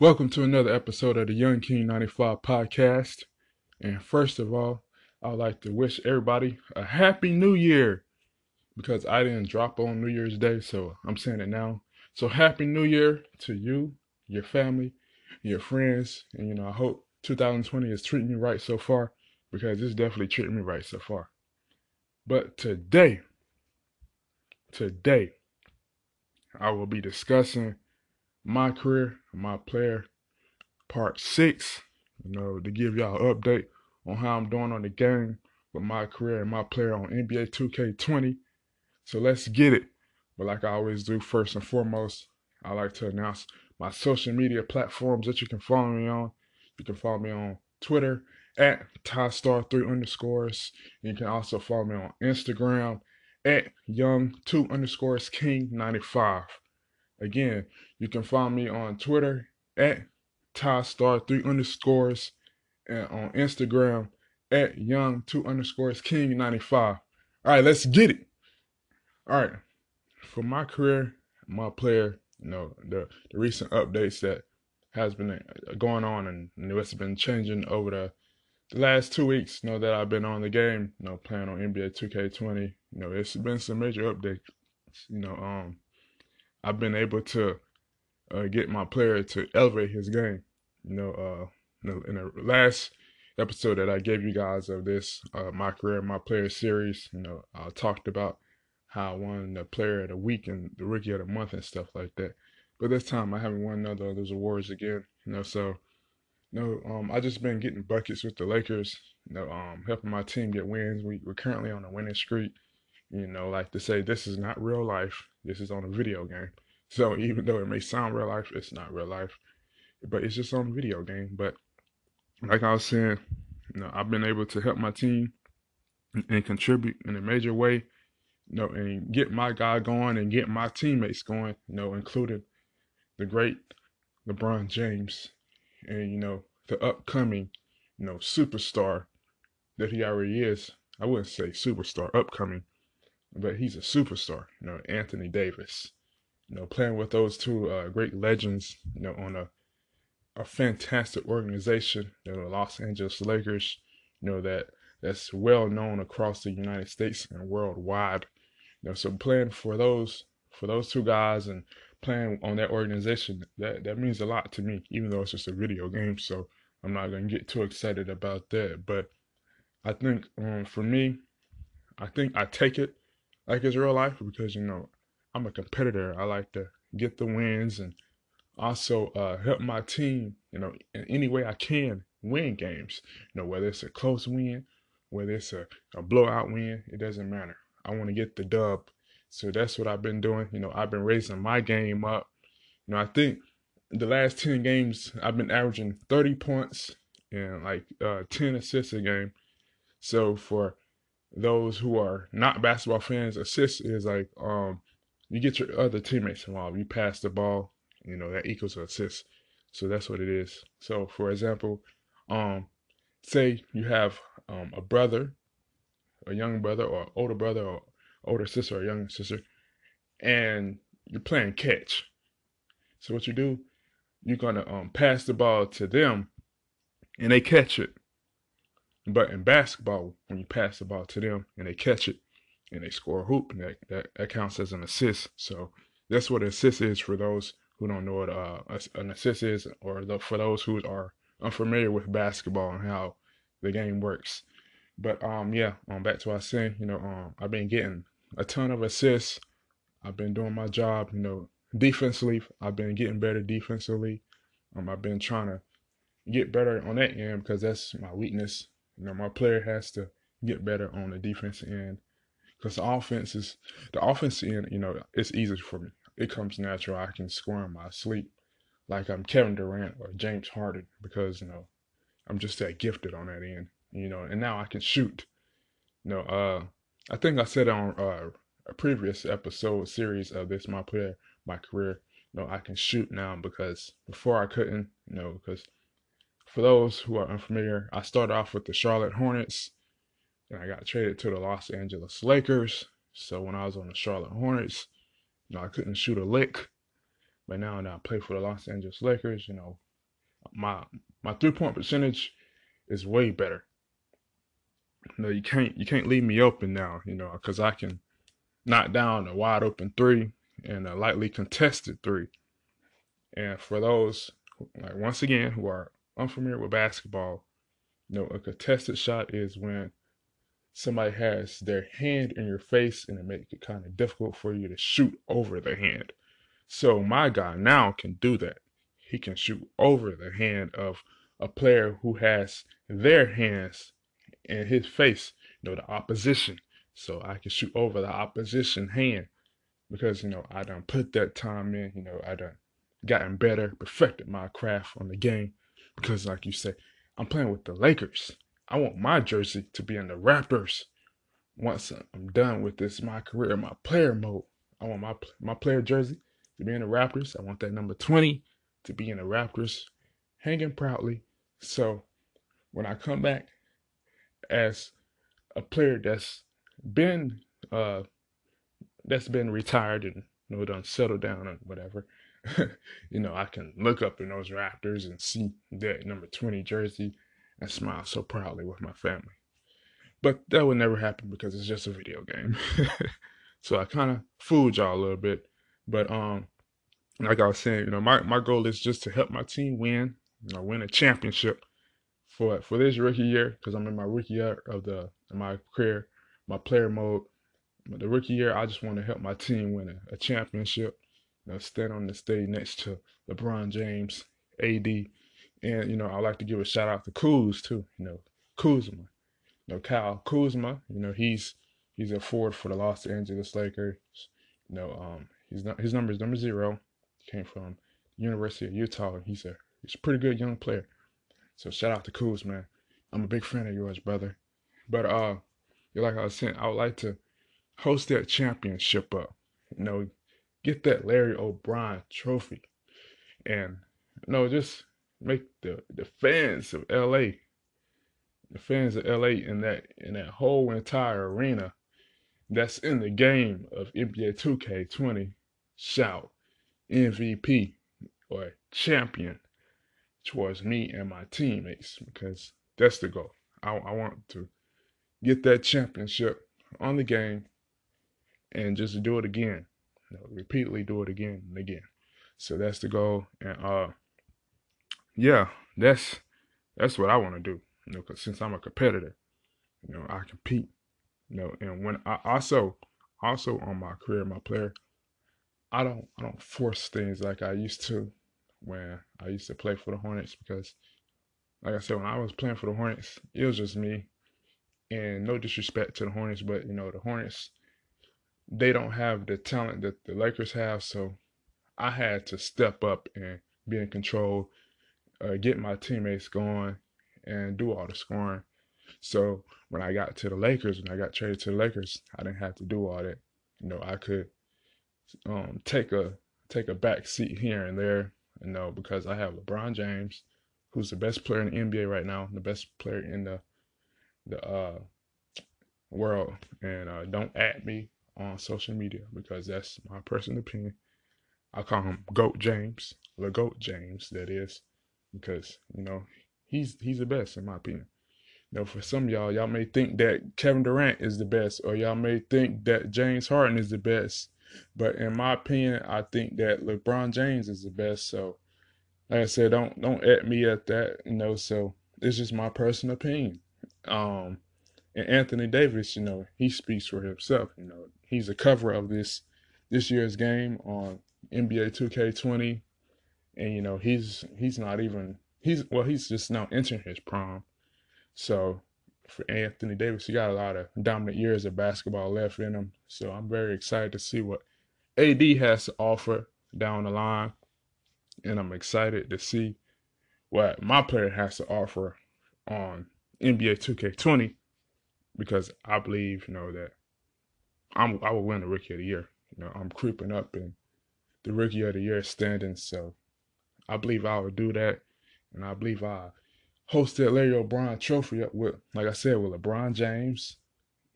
Welcome to another episode of the Young King 95 podcast. And first of all, I'd like to wish everybody a happy new year because I didn't drop on New Year's Day, so I'm saying it now. So happy new year to you, your family, your friends, and you know, I hope 2020 is treating you right so far because it's definitely treating me right so far. But today, today, I will be discussing my career, my player, part six. You know, to give y'all an update on how I'm doing on the game with my career and my player on NBA 2K20. So let's get it. But like I always do, first and foremost, I like to announce my social media platforms that you can follow me on. You can follow me on Twitter at TyStar3 underscores. You can also follow me on Instagram at Young2 underscores King95. Again, you can find me on Twitter at TyStar3 underscores and on Instagram at Young2 underscores King95. All right, let's get it. All right, for my career, my player, you know, the, the recent updates that has been uh, going on and know, it's been changing over the the last two weeks, you know, that I've been on the game, you know, playing on NBA 2K20, you know, it's been some major updates. You know, um, I've been able to uh, get my player to elevate his game. You know, uh, in the last episode that I gave you guys of this, uh, my career, my player series, you know, I talked about how I won the player of the week and the rookie of the month and stuff like that. But this time I haven't won none of those awards again. You know, so you know, um, I just been getting buckets with the Lakers. You know, um, helping my team get wins. We, we're currently on a winning streak. You know, like to say this is not real life. This is on a video game. So even though it may sound real life, it's not real life. But it's just on video game. But like I was saying, you know, I've been able to help my team and, and contribute in a major way. You know, and get my guy going and get my teammates going. You know, including the great LeBron James and you know the upcoming, you know, superstar that he already is. I wouldn't say superstar upcoming, but he's a superstar. You know, Anthony Davis. You know, playing with those two uh, great legends. You know, on a a fantastic organization. You know, the Los Angeles Lakers. You know that that's well known across the United States and worldwide. You know, so playing for those for those two guys and playing on that organization, that that means a lot to me, even though it's just a video game. So I'm not gonna get too excited about that. But I think um, for me, I think I take it like it's real life because you know I'm a competitor. I like to get the wins and also uh, help my team, you know, in any way I can win games. You know, whether it's a close win, whether it's a, a blowout win, it doesn't matter. I want to get the dub so that's what I've been doing. You know, I've been raising my game up. You know, I think the last 10 games I've been averaging 30 points and like uh, 10 assists a game. So for those who are not basketball fans, assists is like um you get your other teammates involved. You pass the ball, you know, that equals an assist. So that's what it is. So for example, um say you have um a brother, a young brother or older brother or older sister or younger sister, and you're playing catch. So what you do, you're gonna um, pass the ball to them, and they catch it. But in basketball, when you pass the ball to them and they catch it, and they score a hoop, and that, that, that counts as an assist. So that's what an assist is for those who don't know what uh, an assist is, or the, for those who are unfamiliar with basketball and how the game works. But um, yeah, um, back to what I saying, you know, um, I've been getting a ton of assists. I've been doing my job, you know, defensively. I've been getting better defensively. Um, I've been trying to get better on that end because that's my weakness. You know, my player has to get better on the defense end because the offense is the offense end. You know, it's easy for me. It comes natural. I can score in my sleep, like I'm Kevin Durant or James Harden, because you know I'm just that gifted on that end you know, and now I can shoot. You know, uh, I think I said on uh, a previous episode series of this my player my career. You know, I can shoot now because before I couldn't. You know, because for those who are unfamiliar, I started off with the Charlotte Hornets, and I got traded to the Los Angeles Lakers. So when I was on the Charlotte Hornets, you know, I couldn't shoot a lick. But now that I play for the Los Angeles Lakers, you know, my my three point percentage is way better. You know, you can't you can't leave me open now, you know, because I can knock down a wide open three and a lightly contested three. And for those, like once again, who are unfamiliar with basketball, you know, a contested shot is when somebody has their hand in your face and it makes it kind of difficult for you to shoot over the hand. So my guy now can do that. He can shoot over the hand of a player who has their hands in his face, you know, the opposition. So I can shoot over the opposition hand because, you know, I done put that time in, you know, I done gotten better, perfected my craft on the game. Because like you say, I'm playing with the Lakers. I want my jersey to be in the rafters. Once I'm done with this, my career, my player mode, I want my my player jersey to be in the rafters. I want that number 20 to be in the rafters, hanging proudly. So when I come back as a player that's been uh that's been retired and you know done settled down and whatever, you know, I can look up in those rafters and see that number 20 jersey and smile so proudly with my family. But that would never happen because it's just a video game. so I kind of fooled y'all a little bit. But um, like I was saying, you know, my, my goal is just to help my team win, you know, win a championship for for this rookie year because I'm in my rookie year of the my career, my player mode. But The rookie year, I just want to help my team win a, a championship. You know, stand on the stage next to LeBron James, AD, and you know, I like to give a shout out to Kuz too. You know, Kuzma, you know, Kyle Kuzma. You know, he's he's a forward for the Los Angeles Lakers. You know, um, he's not his number is number zero. Came from University of Utah. He's a he's a pretty good young player. So shout out to Kuz, man. I'm a big fan of yours, brother. But uh, you like I was saying, I would like to host that championship up. You know, get that Larry O'Brien trophy, and you know, just make the the fans of LA, the fans of LA in that in that whole entire arena that's in the game of NBA 2K20 shout MVP or champion towards me and my teammates because that's the goal. I, I want to get that championship on the game and just do it again. You know, repeatedly do it again and again. So that's the goal. And uh yeah, that's that's what I want to do. You know, cause since I'm a competitor, you know, I compete. You know, and when I also also on my career, my player, I don't I don't force things like I used to when I used to play for the Hornets because like I said, when I was playing for the Hornets, it was just me. And no disrespect to the Hornets, but you know, the Hornets they don't have the talent that the Lakers have, so I had to step up and be in control uh, get my teammates going and do all the scoring. So when I got to the Lakers, when I got traded to the Lakers, I didn't have to do all that. You know, I could um, take a take a back seat here and there. You know, because I have LeBron James, who's the best player in the NBA right now, the best player in the the uh, world. And uh, don't at me on social media because that's my personal opinion. I call him Goat James, the Goat James, that is because you know he's he's the best in my opinion. You know, for some y'all, y'all may think that Kevin Durant is the best, or y'all may think that James Harden is the best. But in my opinion, I think that LeBron James is the best. So, like I said, don't don't at me at that. You know, so it's just my personal opinion. Um, and Anthony Davis, you know, he speaks for himself. You know, he's a cover of this this year's game on NBA 2K20 and you know he's he's not even he's well he's just now entering his prime. So for Anthony Davis, he got a lot of dominant years of basketball left in him. So I'm very excited to see what AD has to offer down the line, and I'm excited to see what my player has to offer on NBA 2K20 because I believe you know that I'm I will win the Rookie of the Year. You know I'm creeping up in the Rookie of the Year standings, so I believe I will do that, and I believe I host that Larry O'Brien Trophy up with, like I said, with LeBron James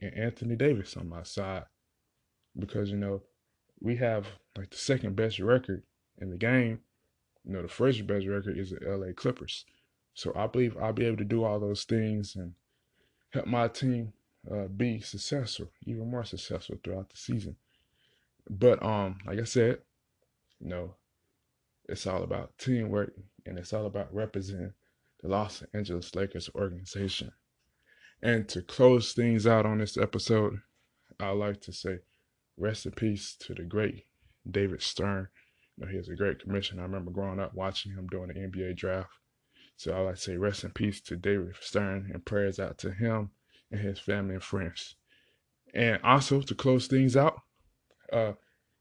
and Anthony Davis on my side, because you know we have like the second best record in the game, you know, the first best record is the LA Clippers. So I believe I'll be able to do all those things and help my team uh, be successful, even more successful throughout the season. But um, like I said, you know, it's all about teamwork and it's all about representing the Los Angeles Lakers organization. And to close things out on this episode, I'd like to say rest in peace to the great David Stern. You know, he was a great commissioner. I remember growing up watching him during the NBA draft. So I'd like to say rest in peace to David Stern and prayers out to him and his family and friends. And also to close things out, uh,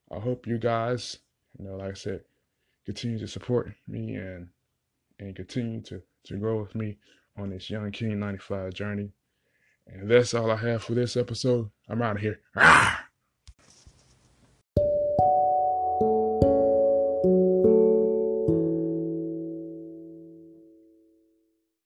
I hope you guys, you know, like I said, continue to support me and and continue to, to grow with me on this Young King 95 journey. And that's all I have for this episode. I'm out of here. Ah!